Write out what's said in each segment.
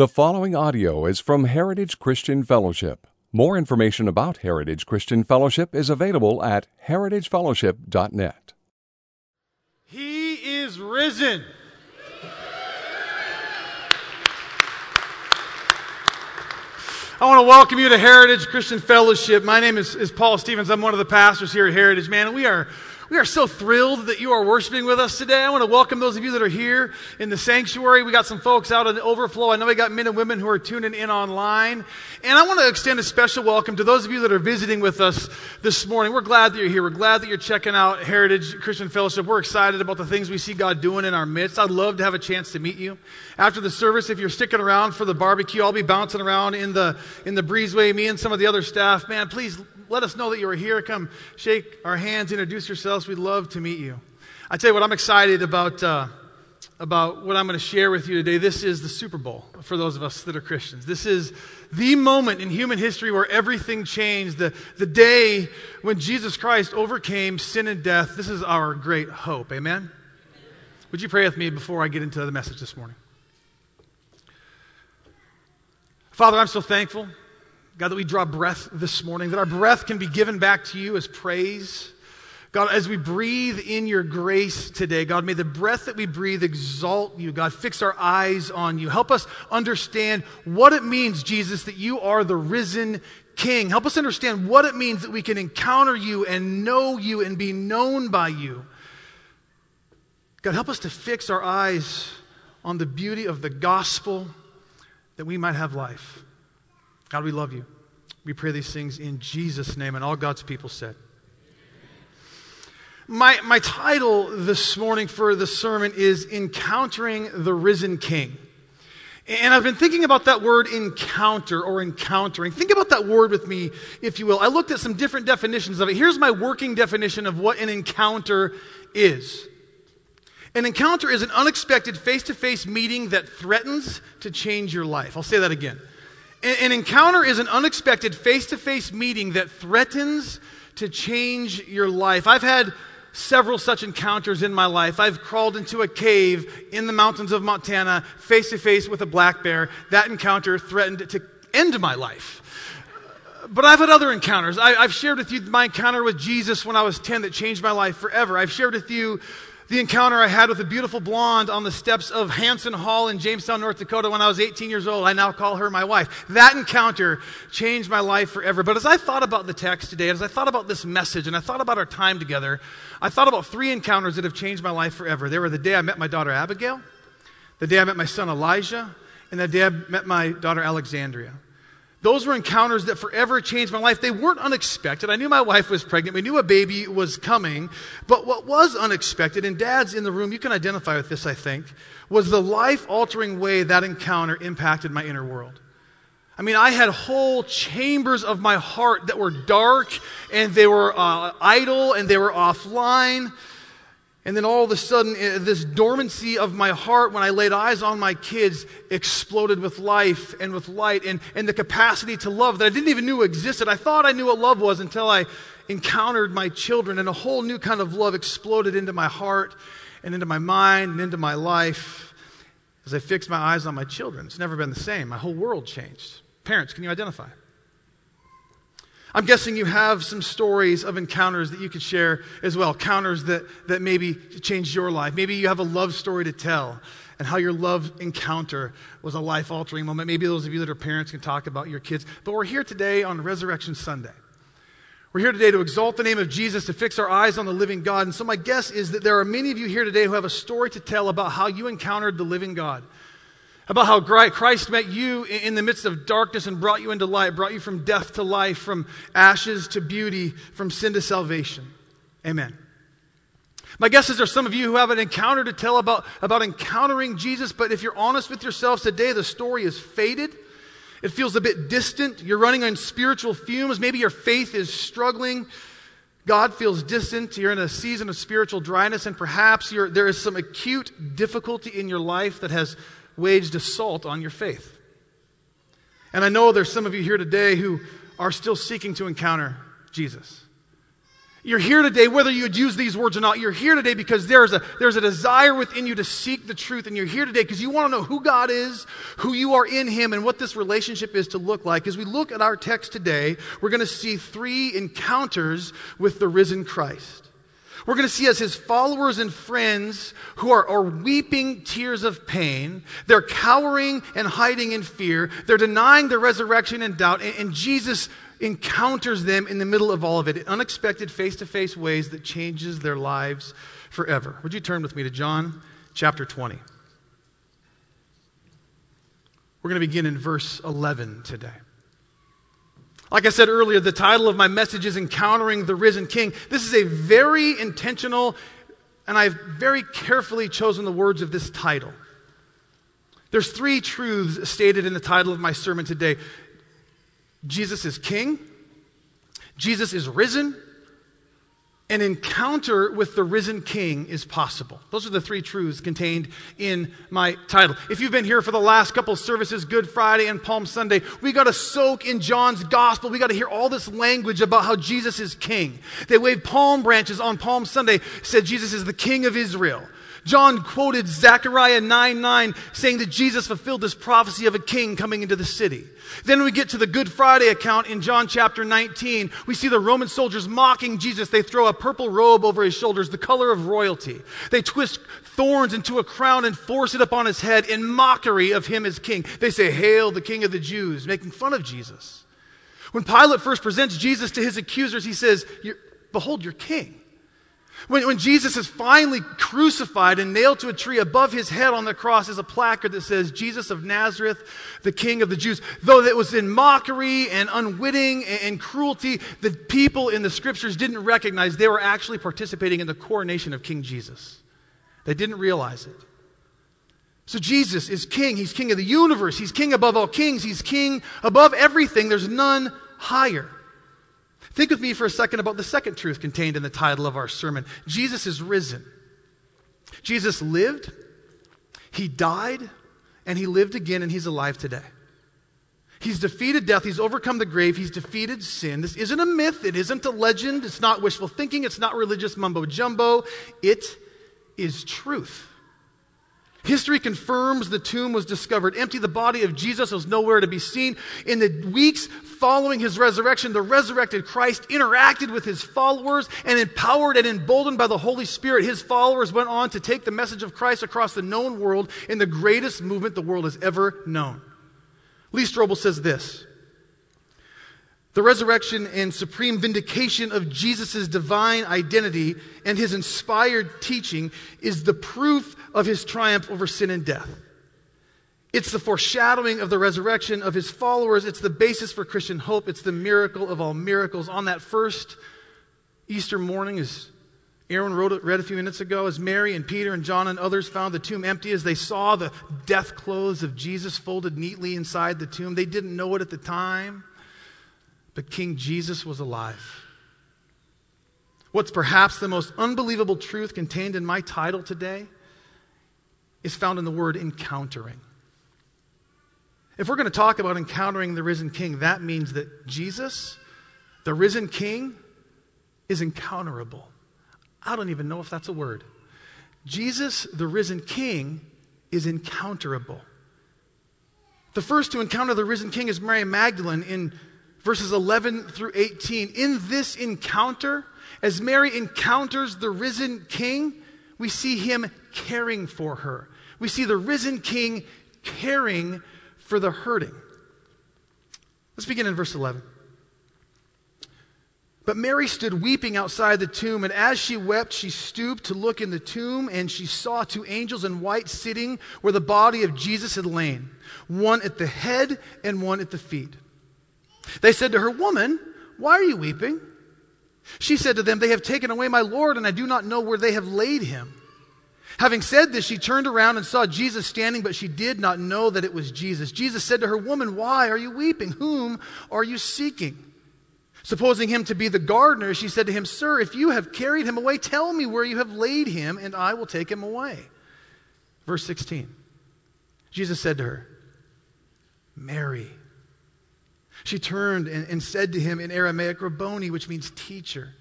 The following audio is from Heritage Christian Fellowship. More information about Heritage Christian Fellowship is available at heritagefellowship.net. He is risen. I want to welcome you to Heritage Christian Fellowship. My name is, is Paul Stevens. I'm one of the pastors here at Heritage. Man, and we are we are so thrilled that you are worshiping with us today. I want to welcome those of you that are here in the sanctuary. We got some folks out in the overflow. I know we got men and women who are tuning in online. And I want to extend a special welcome to those of you that are visiting with us this morning. We're glad that you're here. We're glad that you're checking out Heritage Christian Fellowship. We're excited about the things we see God doing in our midst. I'd love to have a chance to meet you. After the service, if you're sticking around for the barbecue, I'll be bouncing around in the, in the breezeway, me and some of the other staff. Man, please let us know that you are here. Come shake our hands, introduce yourselves. We'd love to meet you. I tell you what, I'm excited about, uh, about what I'm going to share with you today. This is the Super Bowl for those of us that are Christians. This is the moment in human history where everything changed, the, the day when Jesus Christ overcame sin and death. This is our great hope. Amen? Would you pray with me before I get into the message this morning? Father, I'm so thankful God, that we draw breath this morning, that our breath can be given back to you as praise. God, as we breathe in your grace today, God, may the breath that we breathe exalt you. God, fix our eyes on you. Help us understand what it means, Jesus, that you are the risen King. Help us understand what it means that we can encounter you and know you and be known by you. God, help us to fix our eyes on the beauty of the gospel that we might have life. God, we love you. We pray these things in Jesus' name, and all God's people said. My, my title this morning for the sermon is Encountering the Risen King. And I've been thinking about that word encounter or encountering. Think about that word with me, if you will. I looked at some different definitions of it. Here's my working definition of what an encounter is an encounter is an unexpected face to face meeting that threatens to change your life. I'll say that again. An encounter is an unexpected face to face meeting that threatens to change your life. I've had several such encounters in my life. I've crawled into a cave in the mountains of Montana face to face with a black bear. That encounter threatened to end my life. But I've had other encounters. I, have shared with you my encounter with Jesus when I was 10 that changed my life forever. I've shared with you the encounter I had with a beautiful blonde on the steps of Hanson Hall in Jamestown, North Dakota when I was 18 years old. I now call her my wife. That encounter changed my life forever. But as I thought about the text today, as I thought about this message, and I thought about our time together, I thought about three encounters that have changed my life forever. They were the day I met my daughter Abigail, the day I met my son Elijah, and the day I met my daughter Alexandria. Those were encounters that forever changed my life. They weren't unexpected. I knew my wife was pregnant. We knew a baby was coming. But what was unexpected, and dads in the room, you can identify with this, I think, was the life altering way that encounter impacted my inner world. I mean, I had whole chambers of my heart that were dark and they were uh, idle and they were offline. And then all of a sudden, eh, this dormancy of my heart when I laid eyes on my kids exploded with life and with light and, and the capacity to love that I didn't even know existed. I thought I knew what love was until I encountered my children, and a whole new kind of love exploded into my heart and into my mind and into my life as I fixed my eyes on my children. It's never been the same. My whole world changed. Parents, can you identify? I'm guessing you have some stories of encounters that you could share as well, encounters that, that maybe changed your life. Maybe you have a love story to tell and how your love encounter was a life altering moment. Maybe those of you that are parents can talk about your kids. But we're here today on Resurrection Sunday. We're here today to exalt the name of Jesus, to fix our eyes on the living God. And so, my guess is that there are many of you here today who have a story to tell about how you encountered the living God about how Christ met you in the midst of darkness and brought you into light, brought you from death to life, from ashes to beauty, from sin to salvation. Amen. My guess is there's some of you who have an encounter to tell about, about encountering Jesus, but if you're honest with yourselves today, the story is faded. It feels a bit distant. You're running on spiritual fumes. Maybe your faith is struggling. God feels distant. You're in a season of spiritual dryness, and perhaps there is some acute difficulty in your life that has waged assault on your faith. And I know there's some of you here today who are still seeking to encounter Jesus. You're here today, whether you would use these words or not, you're here today because there's a, there's a desire within you to seek the truth. And you're here today because you want to know who God is, who you are in Him, and what this relationship is to look like. As we look at our text today, we're going to see three encounters with the risen Christ. We're going to see as his followers and friends who are, are weeping tears of pain. They're cowering and hiding in fear. They're denying the resurrection and doubt. And, and Jesus encounters them in the middle of all of it in unexpected, face to face ways that changes their lives forever. Would you turn with me to John chapter 20? We're going to begin in verse 11 today. Like I said earlier, the title of my message is Encountering the Risen King. This is a very intentional, and I've very carefully chosen the words of this title. There's three truths stated in the title of my sermon today Jesus is king, Jesus is risen, an encounter with the risen king is possible. Those are the three truths contained in my title. If you've been here for the last couple services, Good Friday and Palm Sunday, we got to soak in John's gospel. We got to hear all this language about how Jesus is king. They waved palm branches on Palm Sunday, said Jesus is the king of Israel. John quoted Zechariah 9 9, saying that Jesus fulfilled this prophecy of a king coming into the city. Then we get to the Good Friday account in John chapter 19. We see the Roman soldiers mocking Jesus. They throw a purple robe over his shoulders, the color of royalty. They twist thorns into a crown and force it upon his head in mockery of him as king. They say, Hail, the king of the Jews, making fun of Jesus. When Pilate first presents Jesus to his accusers, he says, Behold your king. When, when Jesus is finally crucified and nailed to a tree, above his head on the cross is a placard that says, Jesus of Nazareth, the King of the Jews. Though it was in mockery and unwitting and, and cruelty, the people in the scriptures didn't recognize they were actually participating in the coronation of King Jesus. They didn't realize it. So Jesus is king. He's king of the universe. He's king above all kings. He's king above everything. There's none higher. Think with me for a second about the second truth contained in the title of our sermon Jesus is risen. Jesus lived, he died, and he lived again, and he's alive today. He's defeated death. He's overcome the grave. He's defeated sin. This isn't a myth. It isn't a legend. It's not wishful thinking. It's not religious mumbo jumbo. It is truth. History confirms the tomb was discovered empty. The body of Jesus was nowhere to be seen. In the weeks following his resurrection, the resurrected Christ interacted with his followers and empowered and emboldened by the Holy Spirit, his followers went on to take the message of Christ across the known world in the greatest movement the world has ever known. Lee Strobel says this the resurrection and supreme vindication of Jesus' divine identity and his inspired teaching is the proof of his triumph over sin and death. It's the foreshadowing of the resurrection of his followers. It's the basis for Christian hope. It's the miracle of all miracles. On that first Easter morning, as Aaron wrote, read a few minutes ago, as Mary and Peter and John and others found the tomb empty, as they saw the death clothes of Jesus folded neatly inside the tomb, they didn't know it at the time. But King Jesus was alive. What's perhaps the most unbelievable truth contained in my title today is found in the word encountering. If we're going to talk about encountering the risen king, that means that Jesus, the risen king, is encounterable. I don't even know if that's a word. Jesus, the risen king, is encounterable. The first to encounter the risen king is Mary Magdalene in verses 11 through 18. In this encounter, as Mary encounters the risen king, we see him caring for her. We see the risen king caring for the hurting. Let's begin in verse 11. But Mary stood weeping outside the tomb, and as she wept, she stooped to look in the tomb, and she saw two angels in white sitting where the body of Jesus had lain, one at the head and one at the feet. They said to her, Woman, why are you weeping? She said to them, They have taken away my Lord, and I do not know where they have laid him. Having said this, she turned around and saw Jesus standing, but she did not know that it was Jesus. Jesus said to her, Woman, why are you weeping? Whom are you seeking? Supposing him to be the gardener, she said to him, Sir, if you have carried him away, tell me where you have laid him, and I will take him away. Verse 16 Jesus said to her, Mary. She turned and, and said to him in Aramaic, Rabboni, which means teacher.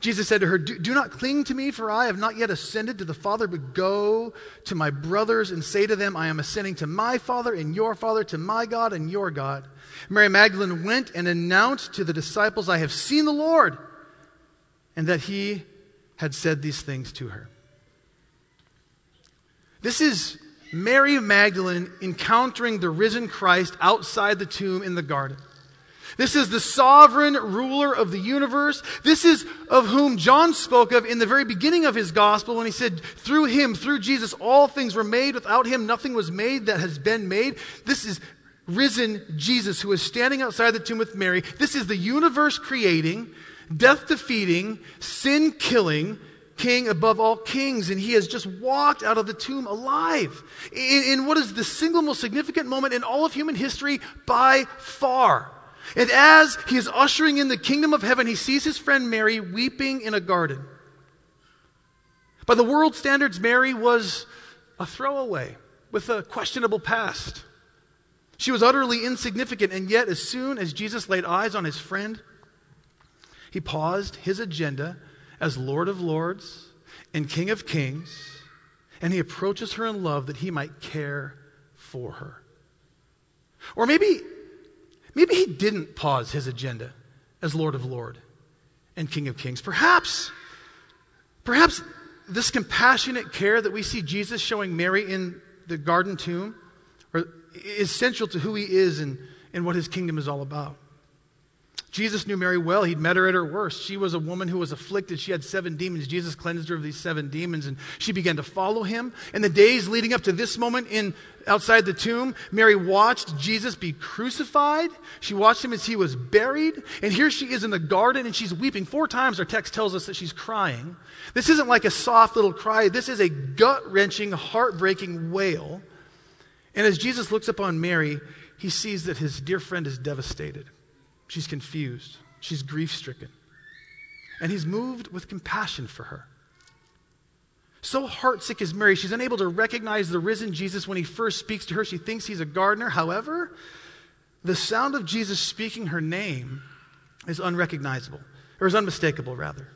Jesus said to her, do, do, not cling to me, for I have not yet ascended to the Father, but go to my brothers and say to them, I am ascending to my Father and your Father, to my God and your God. Mary Magdalene went and announced to the disciples, I have seen the Lord, and that he had said these things to her. This is Mary Magdalene encountering the risen Christ outside the tomb in the garden. This is the sovereign ruler of the universe. This is of whom John spoke of in the very beginning of his gospel when he said, Through him, through Jesus, all things were made. Without him, nothing was made that has been made. This is risen Jesus who is standing outside the tomb with Mary. This is the universe creating, death defeating, sin killing, king above all kings, and he has just walked out of the tomb alive in, in, what is the single most significant moment in all of human history by far. And as he is ushering in the kingdom of heaven, he sees his friend Mary weeping in a garden. By the world standards, Mary was a throwaway with a questionable past. She was utterly insignificant, and yet, as soon as Jesus laid eyes on his friend, he paused his agenda as Lord of Lords and King of Kings, and he approaches her in love that he might care for her. Or maybe Maybe he didn't pause his agenda as Lord of Lord and King of Kings. Perhaps, perhaps this compassionate care that we see Jesus showing Mary in the garden tomb is central to who he is and, and what his kingdom is all about. Jesus knew Mary well. He'd met her at her worst. She was a woman who was afflicted. She had seven demons. Jesus cleansed her of these seven demons, and she began to follow him. In the days leading up to this moment in outside the tomb, Mary watched Jesus be crucified. She watched him as he was buried. And here she is in the garden, and she's weeping. Four times our text tells us that she's crying. This isn't like a soft little cry. This is a gut-wrenching, heartbreaking wail. And as Jesus looks upon Mary, he sees that his dear friend is devastated. She's confused. She's grief stricken. And he's moved with compassion for her. So heartsick is Mary, she's unable to recognize the risen Jesus when he first speaks to her. She thinks he's a gardener. However, the sound of Jesus speaking her name is unrecognizable, or is unmistakable, rather.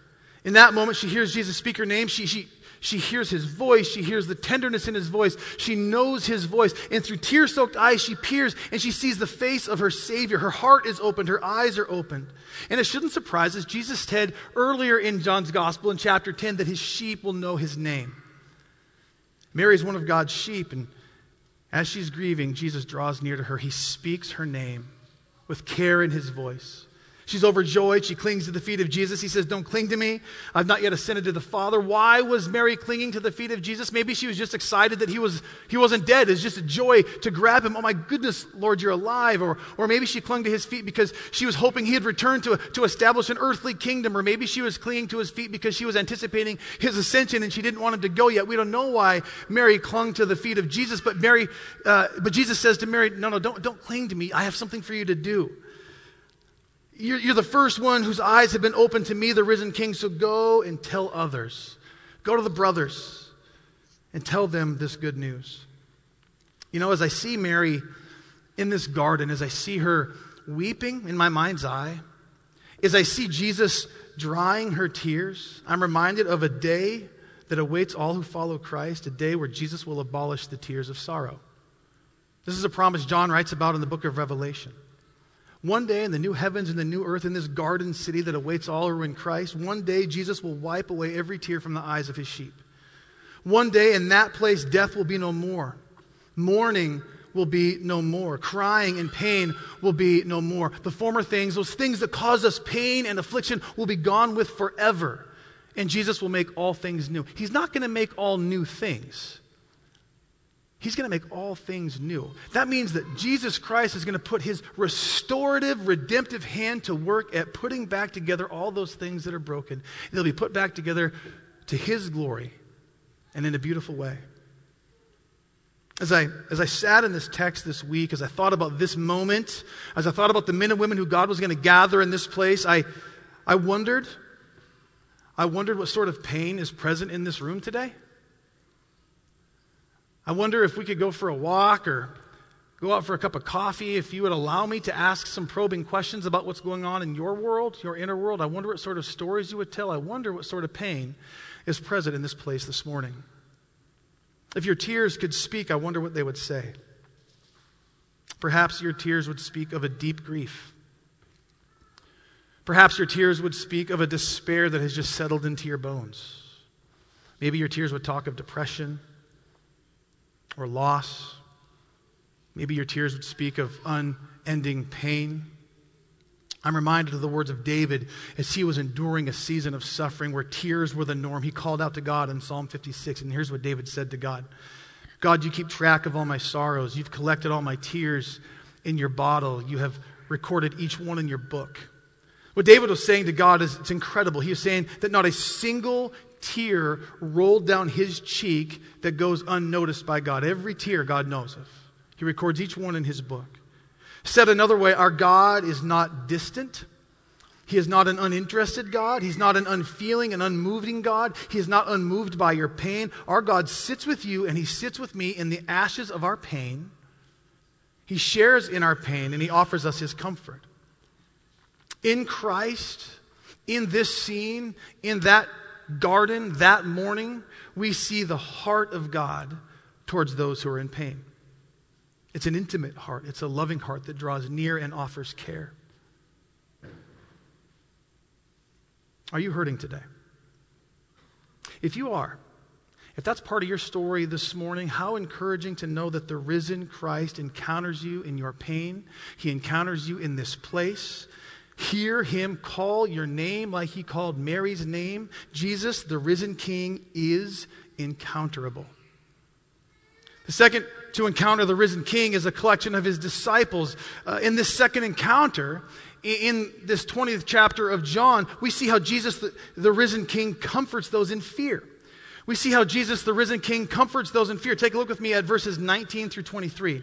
In that moment, she hears Jesus speak her name. She, she, she hears his voice. She hears the tenderness in his voice. She knows his voice. And through tear soaked eyes, she peers and she sees the face of her Savior. Her heart is opened. Her eyes are opened. And it shouldn't surprise us. Jesus said earlier in John's Gospel in chapter 10 that his sheep will know his name. Mary is one of God's sheep. And as she's grieving, Jesus draws near to her. He speaks her name with care in his voice. She's overjoyed. She clings to the feet of Jesus. He says, Don't cling to me. I've not yet ascended to the Father. Why was Mary clinging to the feet of Jesus? Maybe she was just excited that he, was, he wasn't dead. It's just a joy to grab him. Oh my goodness, Lord, you're alive. Or, or maybe she clung to his feet because she was hoping he had returned to, to establish an earthly kingdom. Or maybe she was clinging to his feet because she was anticipating his ascension and she didn't want him to go yet. We don't know why Mary clung to the feet of Jesus. But, Mary, uh, but Jesus says to Mary, No, no, don't, don't cling to me. I have something for you to do. You're, you're, the first one whose eyes have been opened to me, the risen king. So go and tell others. Go to the brothers and tell them this good news. You know, as I see Mary in this garden, as I see her weeping in my mind's eye, as I see Jesus drying her tears, I'm reminded of a day that awaits all who follow Christ, a day where Jesus will abolish the tears of sorrow. This is a promise John writes about in the book of Revelation. One day in the new heavens and the new earth, in this garden city that awaits all who are in Christ, one day Jesus will wipe away every tear from the eyes of his sheep. One day in that place, death will be no more. Mourning will be no more. Crying and pain will be no more. The former things, those things that cause us pain and affliction, will be gone with forever. And Jesus will make all things new. He's not going to make all new things. He's going to make all things new. That means that Jesus Christ is going to put his restorative, redemptive hand to work at putting back together all those things that are broken. They'll be put back together to his glory and in a beautiful way. As I, as I sat in this text this week, as I thought about this moment, as I thought about the men and women who God was going to gather in this place, I, I wondered, I wondered what sort of pain is present in this room today. I wonder if we could go for a walk or go out for a cup of coffee, if you would allow me to ask some probing questions about what's going on in your world, your inner world, I wonder what sort of stories you would tell. I wonder what sort of pain is present in this place this morning. If your tears could speak, I wonder what they would say. Perhaps your tears would speak of a deep grief. Perhaps your tears would speak of a despair that has just settled into your bones. Maybe your tears would talk of depression or loss Maybe your tears would speak of unending pain. I'm reminded of the words of David as he was enduring a season of suffering where tears were the norm. He called out to God in Psalm 56, and here's what David said to God God, you keep track of all my sorrows. You've collected all my tears in your bottle. You have recorded each one in your book. What David was saying to God is it's incredible. He was saying that not a single tear rolled down his cheek that goes unnoticed by God. Every tear God knows of. He records each one in his book. Said another way, our God is not distant. He is not an uninterested God. He's not an unfeeling and unmoving God. He is not unmoved by your pain. Our God sits with you and He sits with me in the ashes of our pain. He shares in our pain and He offers us His comfort. In Christ, in this scene, in that garden, that morning, we see the heart of God towards those who are in pain. It's an intimate heart, it's a loving heart that draws near and offers care. Are you hurting today? If you are, if that's part of your story this morning, how encouraging to know that the risen Christ encounters you in your pain. He encounters you in this place. Hear him call your name like he called Mary's name. Jesus, the risen King, is encounterable. The second to encounter the risen king is a collection of his disciples. Uh, in this second encounter, in this 20th chapter of John, we see how Jesus, the, the risen king, comforts those in fear. We see how Jesus, the risen king, comforts those in fear. Take a look with me at verses 19 through 23.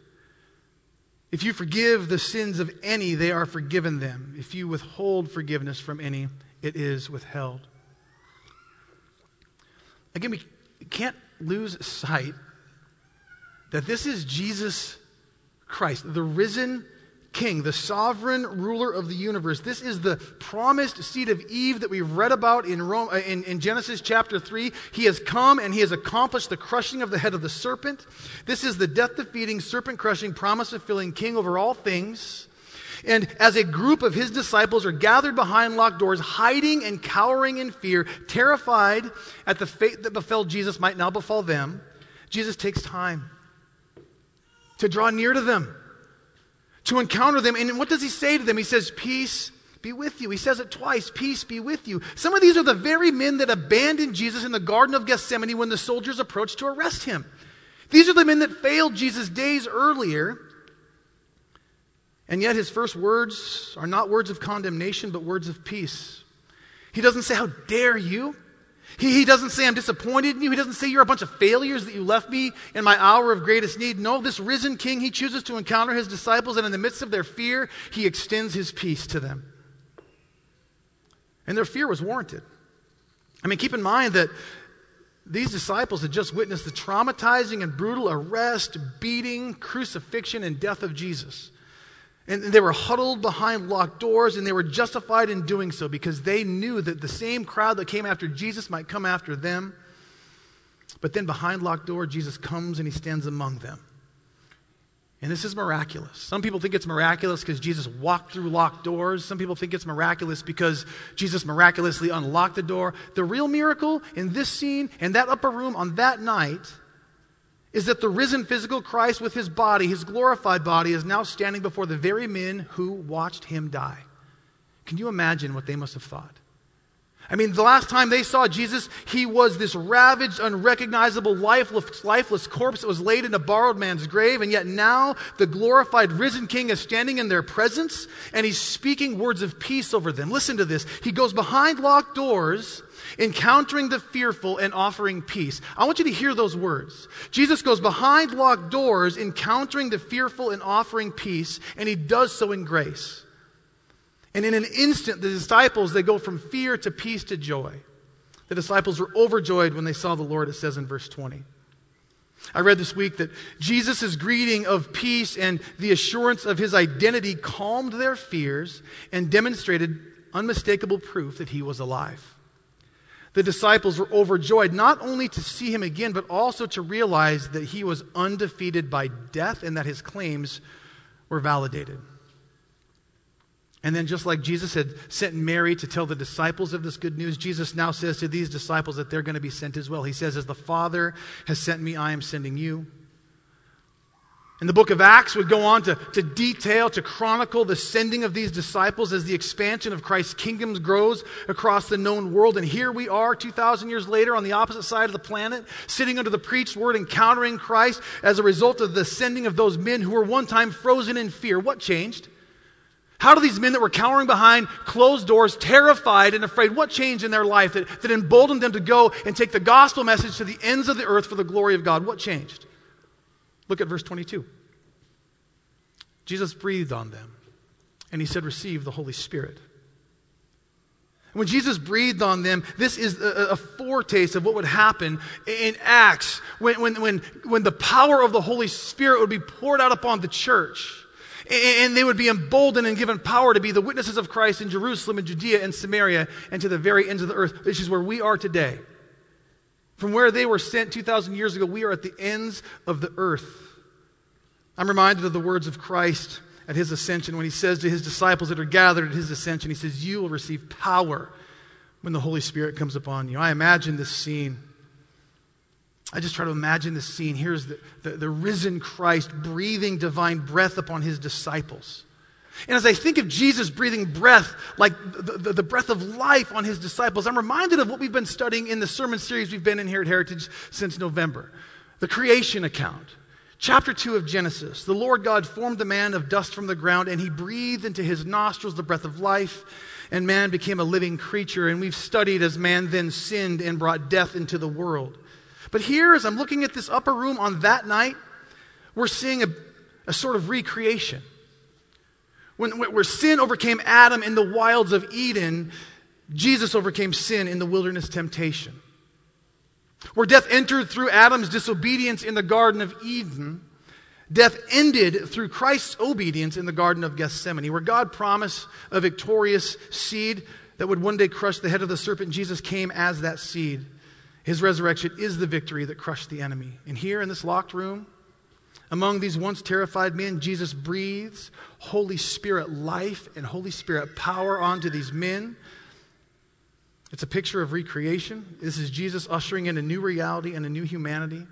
If you forgive the sins of any, they are forgiven them. If you withhold forgiveness from any, it is withheld. Again, we can't lose sight that this is Jesus Christ, the risen king, the sovereign ruler of the universe. This is the promised seed of Eve that we've read about in, Rome, uh, in, in, Genesis chapter 3. He has come and he has accomplished the crushing of the head of the serpent. This is the death defeating, serpent crushing, promise fulfilling king over all things. And as a group of his disciples are gathered behind locked doors, hiding and cowering in fear, terrified at the fate that befell Jesus might now befall them, Jesus takes time to draw near to them, to encounter them. And what does he say to them? He says, Peace be with you. He says it twice Peace be with you. Some of these are the very men that abandoned Jesus in the Garden of Gethsemane when the soldiers approached to arrest him. These are the men that failed Jesus days earlier and yet, his first words are not words of condemnation, but words of peace. He doesn't say, How dare you? He, he doesn't say, I'm disappointed in you. He doesn't say, You're a bunch of failures that you left me in my hour of greatest need. No, this risen king, he chooses to encounter his disciples, and in the midst of their fear, he extends his peace to them. And their fear was warranted. I mean, keep in mind that these disciples had just witnessed the traumatizing and brutal arrest, beating, crucifixion, and death of Jesus. And they were huddled behind locked doors, and they were justified in doing so because they knew that the same crowd that came after Jesus might come after them. But then behind locked door, Jesus comes and he stands among them. And this is miraculous. Some people think it's miraculous because Jesus walked through locked doors. Some people think it's miraculous because Jesus miraculously unlocked the door. The real miracle in this scene, in that upper room on that night, is that the risen physical Christ with his body, his glorified body, is now standing before the very men who watched him die. Can you imagine what they must have thought? I mean, the last time they saw Jesus, he was this ravaged, unrecognizable, lifeless, lifeless corpse that was laid in a borrowed man's grave. And yet now the glorified risen king is standing in their presence and he's speaking words of peace over them. Listen to this. He goes behind locked doors, encountering the fearful and offering peace. I want you to hear those words. Jesus goes behind locked doors, encountering the fearful and offering peace, and he does so in grace. And in an instant, the disciples, they go from fear to peace to joy. The disciples were overjoyed when they saw the Lord, it says in verse 20. I read this week that Jesus' greeting of peace and the assurance of his identity calmed their fears and demonstrated unmistakable proof that he was alive. The disciples were overjoyed not only to see him again, but also to realize that he was undefeated by death and that his claims were validated. And then, just like Jesus had sent Mary to tell the disciples of this good news, Jesus now says to these disciples that they're going to be sent as well. He says, As the Father has sent me, I am sending you. And the book of Acts would go on to, to detail, to chronicle the sending of these disciples as the expansion of Christ's kingdom grows across the known world. And here we are, 2,000 years later, on the opposite side of the planet, sitting under the preached word, encountering Christ as a result of the sending of those men who were one time frozen in fear. What changed? How do these men that were cowering behind closed doors, terrified and afraid, what changed in their life that, that emboldened them to go and take the gospel message to the ends of the earth for the glory of God? What changed? Look at verse 22. Jesus breathed on them, and he said, Receive the Holy Spirit. When Jesus breathed on them, this is a, a, foretaste of what would happen in Acts when, when, when, when the power of the Holy Spirit would be poured out upon the church. And they would be emboldened and given power to be the witnesses of Christ in Jerusalem and Judea and Samaria and to the very ends of the earth, which is where we are today. From where they were sent 2,000 years ago, we are at the ends of the earth. I'm reminded of the words of Christ at his ascension when he says to his disciples that are gathered at his ascension, he says, You will receive power when the Holy Spirit comes upon you. I imagine this scene I just try to imagine this scene. Here's the, the, the, risen Christ breathing divine breath upon his disciples. And as I think of Jesus breathing breath, like the, the, the, breath of life on his disciples, I'm reminded of what we've been studying in the sermon series we've been in here at Heritage since November the creation account. Chapter 2 of Genesis. The Lord God formed the man of dust from the ground, and he breathed into his nostrils the breath of life, and man became a living creature. And we've studied as man then sinned and brought death into the world. But here, as I'm looking at this upper room on that night, we're seeing a, a sort of recreation. When, where sin overcame Adam in the wilds of Eden, Jesus overcame sin in the wilderness temptation. Where death entered through Adam's disobedience in the Garden of Eden, death ended through Christ's obedience in the Garden of Gethsemane. Where God promised a victorious seed that would one day crush the head of the serpent, Jesus came as that seed. His resurrection is the victory that crushed the enemy. And here in this locked room, among these once terrified men, Jesus breathes Holy Spirit life and Holy Spirit power onto these men. It's a picture of recreation. This is Jesus ushering in a new reality and a new humanity.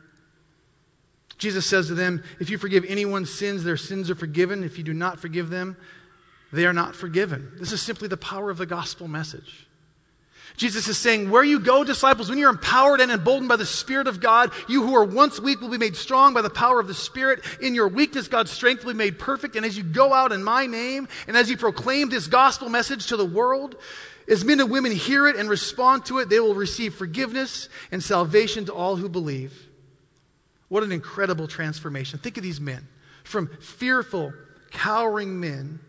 Jesus says to them, If you forgive anyone's sins, their sins are forgiven. If you do not forgive them, they are not forgiven. This is simply the power of the gospel message. Jesus is saying, Where you go, disciples, when you're empowered and emboldened by the Spirit of God, you who are once weak will be made strong by the power of the Spirit. In your weakness, God's strength will be made perfect. And as you go out in my name, and as you proclaim this gospel message to the world, as men and women hear it and respond to it, they will receive forgiveness and salvation to all who believe. What an incredible transformation. Think of these men from fearful, cowering men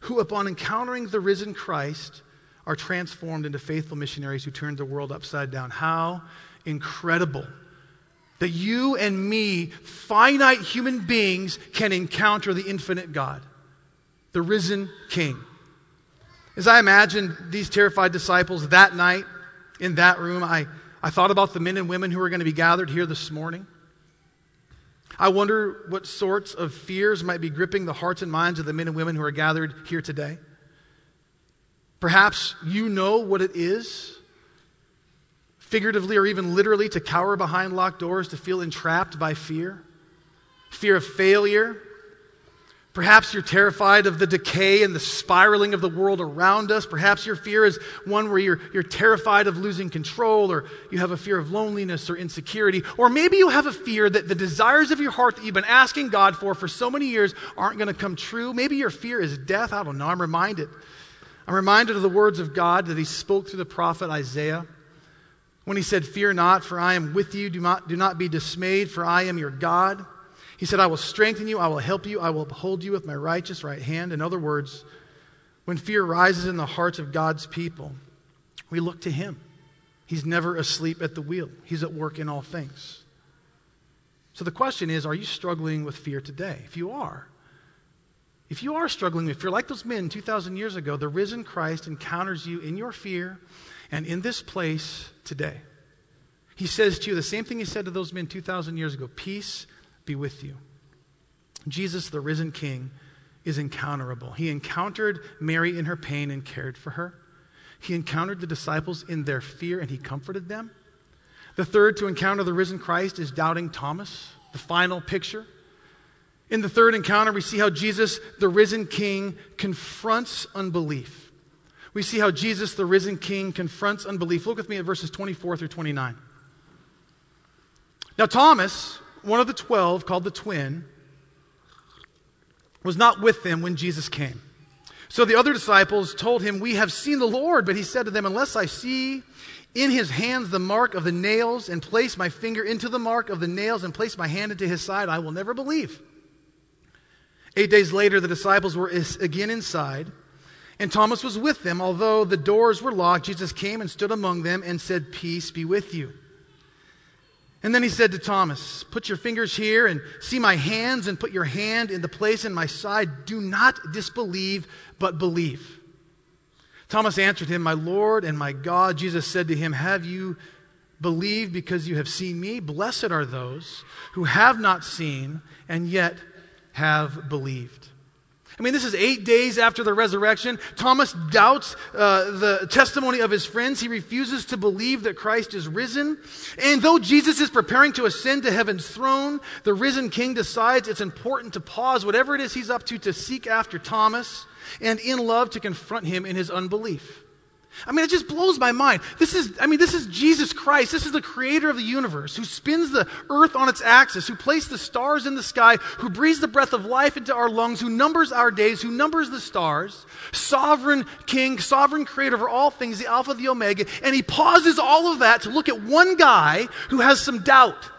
who, upon encountering the risen Christ, are transformed into faithful missionaries who turn the world upside down. How incredible that you and me, finite human beings, can encounter the infinite God, the risen King. As I imagined these terrified disciples that night in that room, I, I thought about the men and women who are going to be gathered here this morning. I wonder what sorts of fears might be gripping the hearts and minds of the men and women who are gathered here today. Perhaps you know what it is, figuratively or even literally, to cower behind locked doors, to feel entrapped by fear fear of failure, Perhaps you're terrified of the decay and the spiraling of the world around us. Perhaps your fear is one where you're, you're terrified of losing control, or you have a fear of loneliness or insecurity. Or maybe you have a fear that the desires of your heart that you've been asking God for for so many years aren't going to come true. Maybe your fear is death. I don't know. I'm reminded. I'm reminded of the words of God that He spoke through the prophet Isaiah when He said, Fear not, for I am with you. Do not, do not be dismayed, for I am your God. He said, I will strengthen you, I will help you, I will uphold you with my righteous right hand. In other words, when fear rises in the hearts of God's people, we look to Him. He's never asleep at the wheel, He's at work in all things. So the question is are you struggling with fear today? If you are, if you are struggling if you're like those men 2,000 years ago, the risen Christ encounters you in your fear and in this place today. He says to you the same thing he said to those men 2,000 years ago peace be with you. Jesus, the risen King, is encounterable. He encountered Mary in her pain and cared for her. He encountered the disciples in their fear and he comforted them. The third to encounter the risen Christ is doubting Thomas, the final picture. In the third encounter, we see how Jesus, the risen King, confronts unbelief. We see how Jesus, the risen King, confronts unbelief. Look with me at verses 24 through 29. Now, Thomas, one of the twelve, called the twin, was not with them when Jesus came. So the other disciples told him, We have seen the Lord. But he said to them, Unless I see in his hands the mark of the nails, and place my finger into the mark of the nails, and place my hand into his side, I will never believe. Eight days later, the disciples were again inside, and Thomas was with them. Although the doors were locked, Jesus came and stood among them and said, Peace be with you. And then he said to Thomas, Put your fingers here and see my hands, and put your hand in the place in my side. Do not disbelieve, but believe. Thomas answered him, My Lord and my God. Jesus said to him, Have you believed because you have seen me? Blessed are those who have not seen and yet have believed. I mean, this is eight days after the resurrection. Thomas doubts uh, the testimony of his friends. He refuses to believe that Christ is risen. And though Jesus is preparing to ascend to heaven's throne, the risen king decides it's important to pause whatever it is he's up to to seek after Thomas and in love to confront him in his unbelief. I mean, it just blows my mind. This is, I mean, this is Jesus Christ. This is the creator of the universe who spins the earth on its axis, who placed the stars in the sky, who breathes the breath of life into our lungs, who numbers our days, who numbers the stars, sovereign king, sovereign creator over all things, the Alpha, the Omega. And he pauses all of that to look at one guy who has some doubt.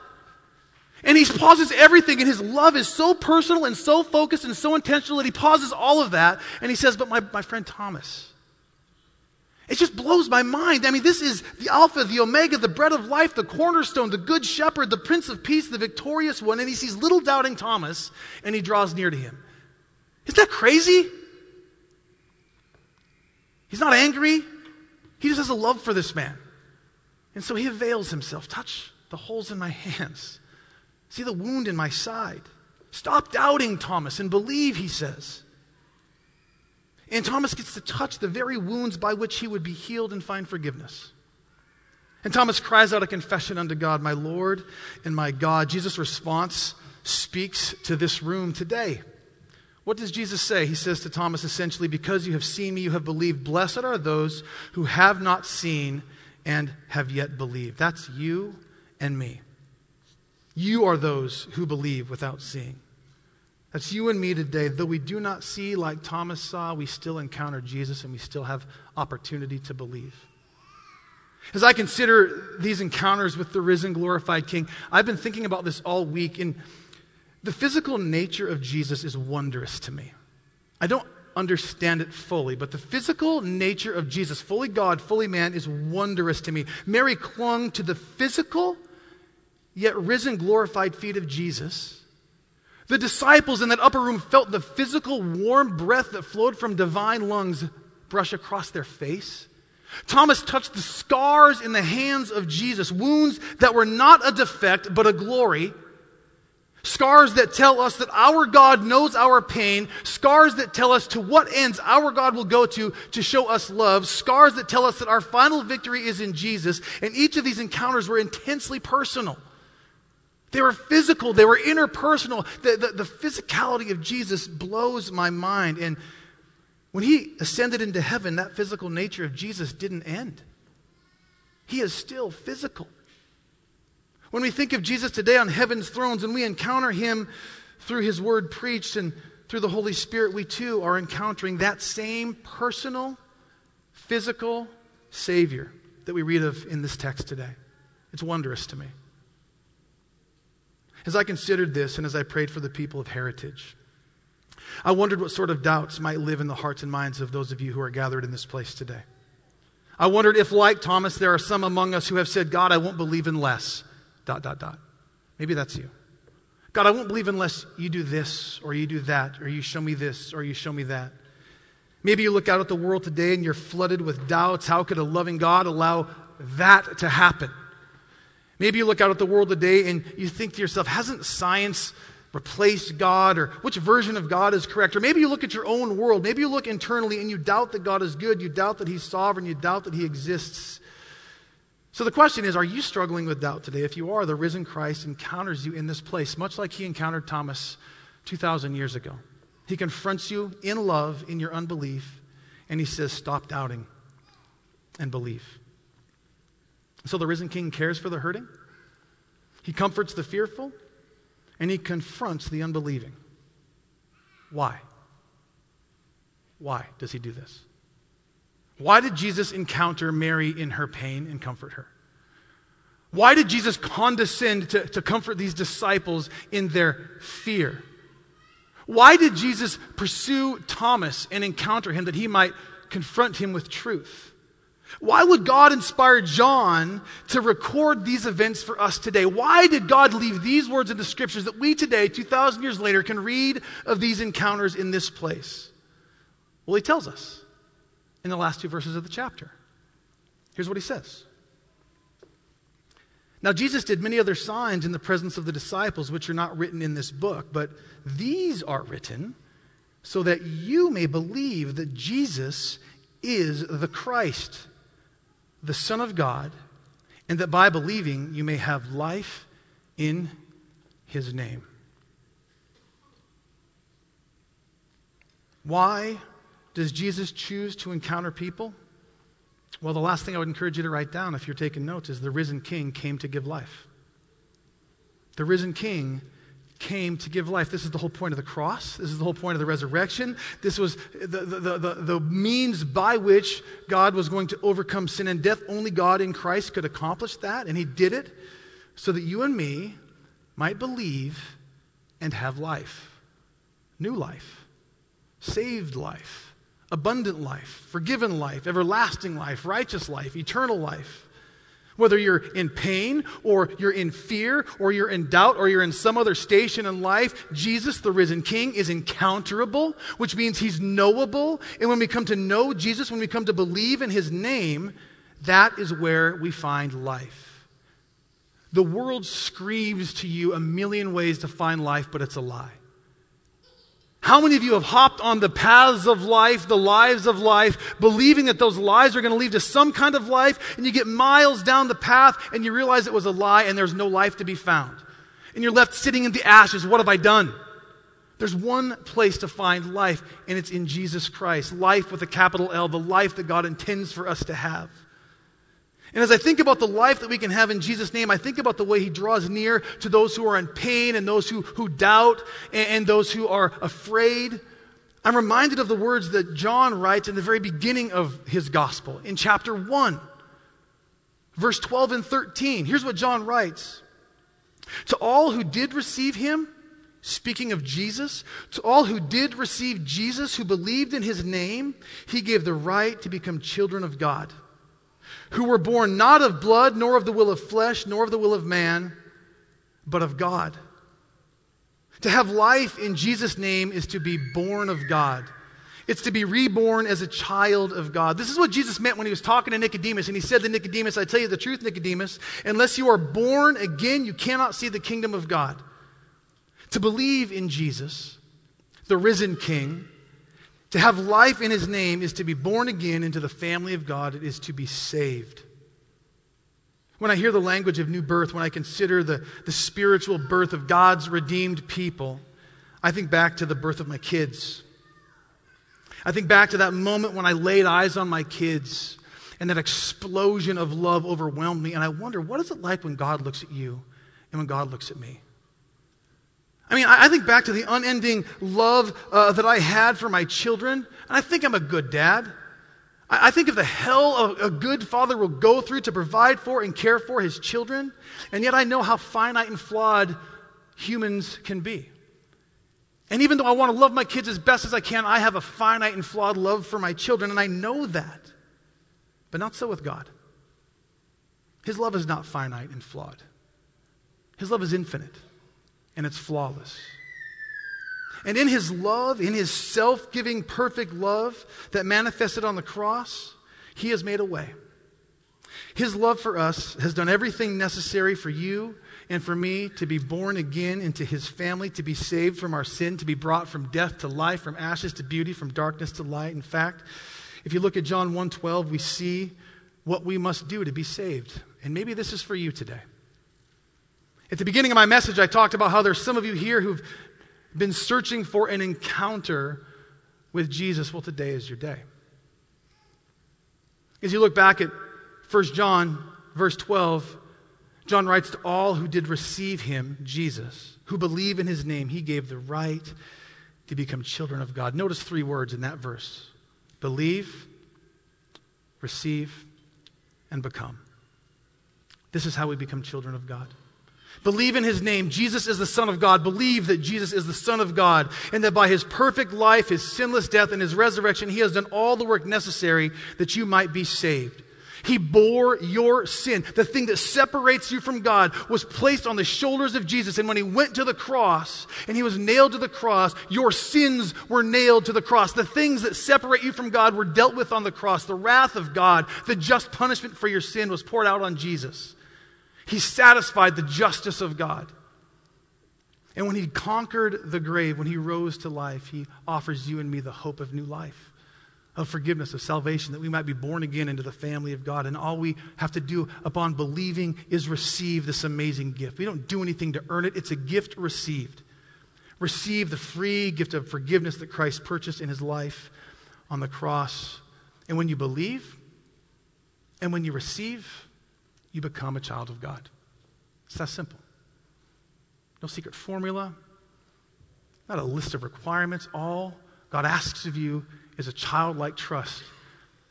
And he pauses everything, and his love is so personal and so focused and so intentional that he pauses all of that, and he says, But my, my friend Thomas, it just blows my mind. I mean, this is the Alpha, the Omega, the bread of life, the cornerstone, the good shepherd, the Prince of Peace, the victorious one. And he sees little doubting Thomas and he draws near to him. Isn't that crazy? He's not angry, he just has a love for this man. And so he avails himself. Touch the holes in my hands, see the wound in my side. Stop doubting, Thomas, and believe, he says. And Thomas gets to touch the very wounds by which he would be healed and find forgiveness. And Thomas cries out a confession unto God, My Lord and my God. Jesus' response speaks to this room today. What does Jesus say? He says to Thomas essentially, Because you have seen me, you have believed. Blessed are those who have not seen and have yet believed. That's you and me. You are those who believe without seeing. That's you and me today. Though we do not see like Thomas saw, we still encounter Jesus and we still have opportunity to believe. As I consider these encounters with the risen, glorified King, I've been thinking about this all week, and the physical nature of Jesus is wondrous to me. I don't understand it fully, but the physical nature of Jesus, fully God, fully man, is wondrous to me. Mary clung to the physical, yet risen, glorified feet of Jesus the disciples in that upper room felt the physical warm breath that flowed from divine lungs brush across their face. Thomas touched the scars in the hands of Jesus, wounds that were not a defect, but a glory. Scars that tell us that our God knows our pain. Scars that tell us to what ends our God will go to to show us love. Scars that tell us that our final victory is in Jesus. And each of these encounters were intensely personal. They were physical, they were interpersonal. The, the, the, physicality of Jesus blows my mind. And when he ascended into heaven, that physical nature of Jesus didn't end. He is still physical. When we think of Jesus today on heaven's thrones and we encounter him through his word preached and through the Holy Spirit, we too are encountering that same personal, physical Savior that we read of in this text today. It's wondrous to me. As I considered this and as I prayed for the people of Heritage, I wondered what sort of doubts might live in the hearts and minds of those of you who are gathered in this place today. I wondered if, like Thomas, there are some among us who have said, God, I won't believe unless, dot, dot, dot. Maybe that's you. God, I won't believe unless you do this, or you do that, or you show me this, or you show me that. Maybe you look out at the world today and you're flooded with doubts. How could a loving God allow that to happen? Maybe you look out at the world today and you think to yourself, hasn't science replaced God? Or which version of God is correct? Or maybe you look at your own world. Maybe you look internally and you doubt that God is good. You doubt that He's sovereign. You doubt that He exists. So the question is, are you struggling with doubt today? If you are, the risen Christ encounters you in this place, much like He encountered Thomas 2,000 years ago. He confronts you in love in your unbelief, and He says, stop doubting and believe. So the risen king cares for the hurting, he comforts the fearful, and he confronts the unbelieving. Why? Why does he do this? Why did Jesus encounter Mary in her pain and comfort her? Why did Jesus condescend to, to comfort these disciples in their fear? Why did Jesus pursue Thomas and encounter him that he might confront him with truth? Why would God inspire John to record these events for us today? Why did God leave these words in the scriptures that we today, 2,000 years later, can read of these encounters in this place? Well, he tells us in the last two verses of the chapter. Here's what he says. Now, Jesus did many other signs in the presence of the disciples, which are not written in this book, but these are written so that you may believe that Jesus is the Christ the Son of God, and that by believing you may have life in his name. Why does Jesus choose to encounter people? Well, the last thing I would encourage you to write down if you're taking notes is the risen king came to give life. The risen king came to give life. This is the whole point of the cross. This is the whole point of the resurrection. This was the, the, the, the, means by which God was going to overcome sin and death. Only God in Christ could accomplish that, and He did it so that you and me might believe and have life new life, saved life, abundant life, forgiven life, everlasting life, righteous life, eternal life. Whether you're in pain or you're in fear or you're in doubt or you're in some other station in life, Jesus, the risen King, is encounterable, which means he's knowable. And when we come to know Jesus, when we come to believe in his name, that is where we find life. The world screams to you a million ways to find life, but it's a lie. How many of you have hopped on the paths of life, the lives of life, believing that those lives are going to lead to some kind of life, and you get miles down the path and you realize it was a lie and there's no life to be found? And you're left sitting in the ashes. What have I done? There's one place to find life, and it's in Jesus Christ. Life with a capital L, the life that God intends for us to have. And as I think about the life that we can have in Jesus' name, I think about the way he draws near to those who are in pain and those who, who doubt and, and those who are afraid. I'm reminded of the words that John writes in the very beginning of his gospel in chapter 1, verse 12 and 13. Here's what John writes To all who did receive him, speaking of Jesus, to all who did receive Jesus, who believed in his name, he gave the right to become children of God who were born not of blood, nor of the will of flesh, nor of the will of man, but of God. To have life in Jesus' name is to be born of God. It's to be reborn as a child of God. This is what Jesus meant when he was talking to Nicodemus. And he said to Nicodemus, I tell you the truth, Nicodemus, unless you are born again, you cannot see the kingdom of God. To believe in Jesus, the risen King, to have life in his name is to be born again into the family of God, it is to be saved. When I hear the language of new birth, when I consider the, the spiritual birth of God's redeemed people, I think back to the birth of my kids. I think back to that moment when I laid eyes on my kids and that explosion of love overwhelmed me. And I wonder, what is it like when God looks at you and when God looks at me? I mean, I think back to the unending love uh, that I had for my children, and I think I'm a good dad. I think of the hell a good father will go through to provide for and care for his children, and yet I know how finite and flawed humans can be. And even though I want to love my kids as best as I can, I have a finite and flawed love for my children, and I know that. But not so with God. His love is not finite and flawed, His love is infinite, and it's flawless. And in his love, in his self giving, perfect love that manifested on the cross, he has made a way. His love for us has done everything necessary for you and for me to be born again into his family, to be saved from our sin, to be brought from death to life, from ashes to beauty, from darkness to light. In fact, if you look at John 1:12, we see what we must do to be saved. And maybe this is for you today. At the beginning of my message, I talked about how there's some of you here who've been searching for an encounter with Jesus, well, today is your day. As you look back at 1 John, verse 12, John writes to all who did receive him, Jesus, who believe in his name, he gave the right to become children of God. Notice three words in that verse believe, receive, and become. This is how we become children of God. Believe in his name. Jesus is the Son of God. Believe that Jesus is the Son of God and that by his perfect life, his sinless death, and his resurrection, he has done all the work necessary that you might be saved. He bore your sin. The thing that separates you from God was placed on the shoulders of Jesus. And when he went to the cross and he was nailed to the cross, your sins were nailed to the cross. The things that separate you from God were dealt with on the cross. The wrath of God, the just punishment for your sin was poured out on Jesus. He satisfied the justice of God. And when he conquered the grave, when he rose to life, he offers you and me the hope of new life, of forgiveness, of salvation, that we might be born again into the family of God. And all we have to do upon believing is receive this amazing gift. We don't do anything to earn it, it's a gift received. Receive the free gift of forgiveness that Christ purchased in his life on the cross. And when you believe and when you receive, you become a child of God. It's that simple. No secret formula, not a list of requirements. All God asks of you is a childlike trust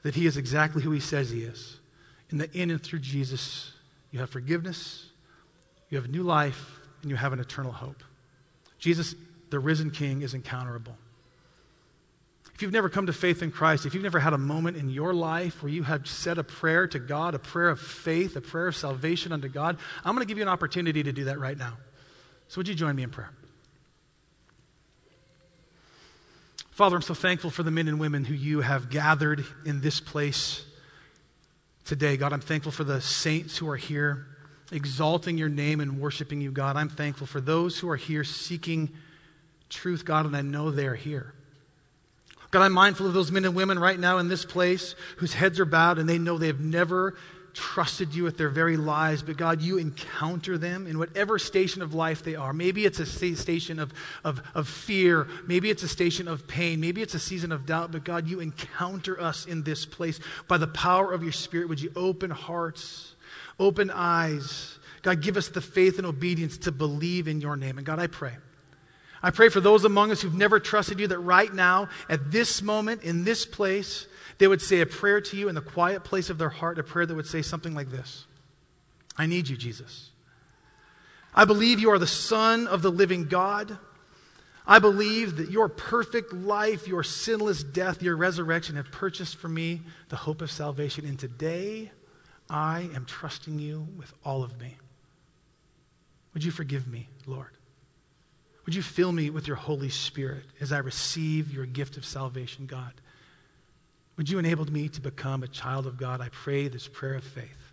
that He is exactly who He says He is. In the in and through Jesus, you have forgiveness, you have new life, and you have an eternal hope. Jesus, the risen King, is encounterable. If you've never come to faith in Christ, if you've never had a moment in your life where you have said a prayer to God, a prayer of faith, a prayer of salvation unto God, I'm going to give you an opportunity to do that right now. So, would you join me in prayer? Father, I'm so thankful for the men and women who you have gathered in this place today. God, I'm thankful for the saints who are here exalting your name and worshiping you, God. I'm thankful for those who are here seeking truth, God, and I know they are here. God, I'm mindful of those men and women right now in this place whose heads are bowed and they know they have never trusted you with their very lives, but God, you encounter them in whatever station of life they are. Maybe it's a station of, of, of fear, maybe it's a station of pain, maybe it's a season of doubt, but God, you encounter us in this place. By the power of your Spirit, would you open hearts, open eyes? God, give us the faith and obedience to believe in your name. And God, I pray I pray for those among us who've never trusted you that right now, at this moment, in this place, they would say a prayer to you in the quiet place of their heart, a prayer that would say something like this I need you, Jesus. I believe you are the Son of the living God. I believe that your perfect life, your sinless death, your resurrection have purchased for me the hope of salvation. And today, I am trusting you with all of me. Would you forgive me, Lord? Would you fill me with your Holy Spirit as I receive your gift of salvation, God? Would you enable me to become a child of God? I pray this prayer of faith.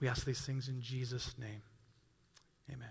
We ask these things in Jesus' name. Amen.